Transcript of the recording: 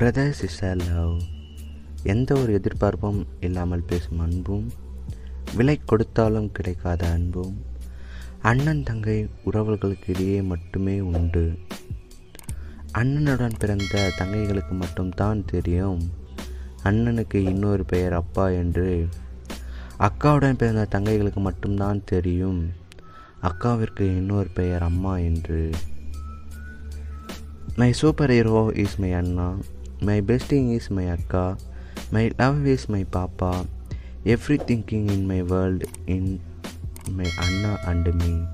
Brothers is love எந்த ஒரு எதிர்பார்ப்பும் இல்லாமல் பேசும் அன்பும் விலை கொடுத்தாலும் கிடைக்காத அன்பும் அண்ணன் தங்கை உறவுகளுக்கு இடையே மட்டுமே உண்டு. அண்ணனுடன் பிறந்த தங்கைகளுக்கு மட்டும்தான் தெரியும் அண்ணனுக்கு இன்னொரு பெயர் அப்பா என்று. அக்காவுடன் பிறந்த தங்கைகளுக்கு மட்டும்தான் தெரியும் அக்காவிற்கு இன்னொரு பெயர் அம்மா என்று. My super hero is my Anna. My best thing is my akka. My love is my papa. Every thinking in my world in my Anna and me.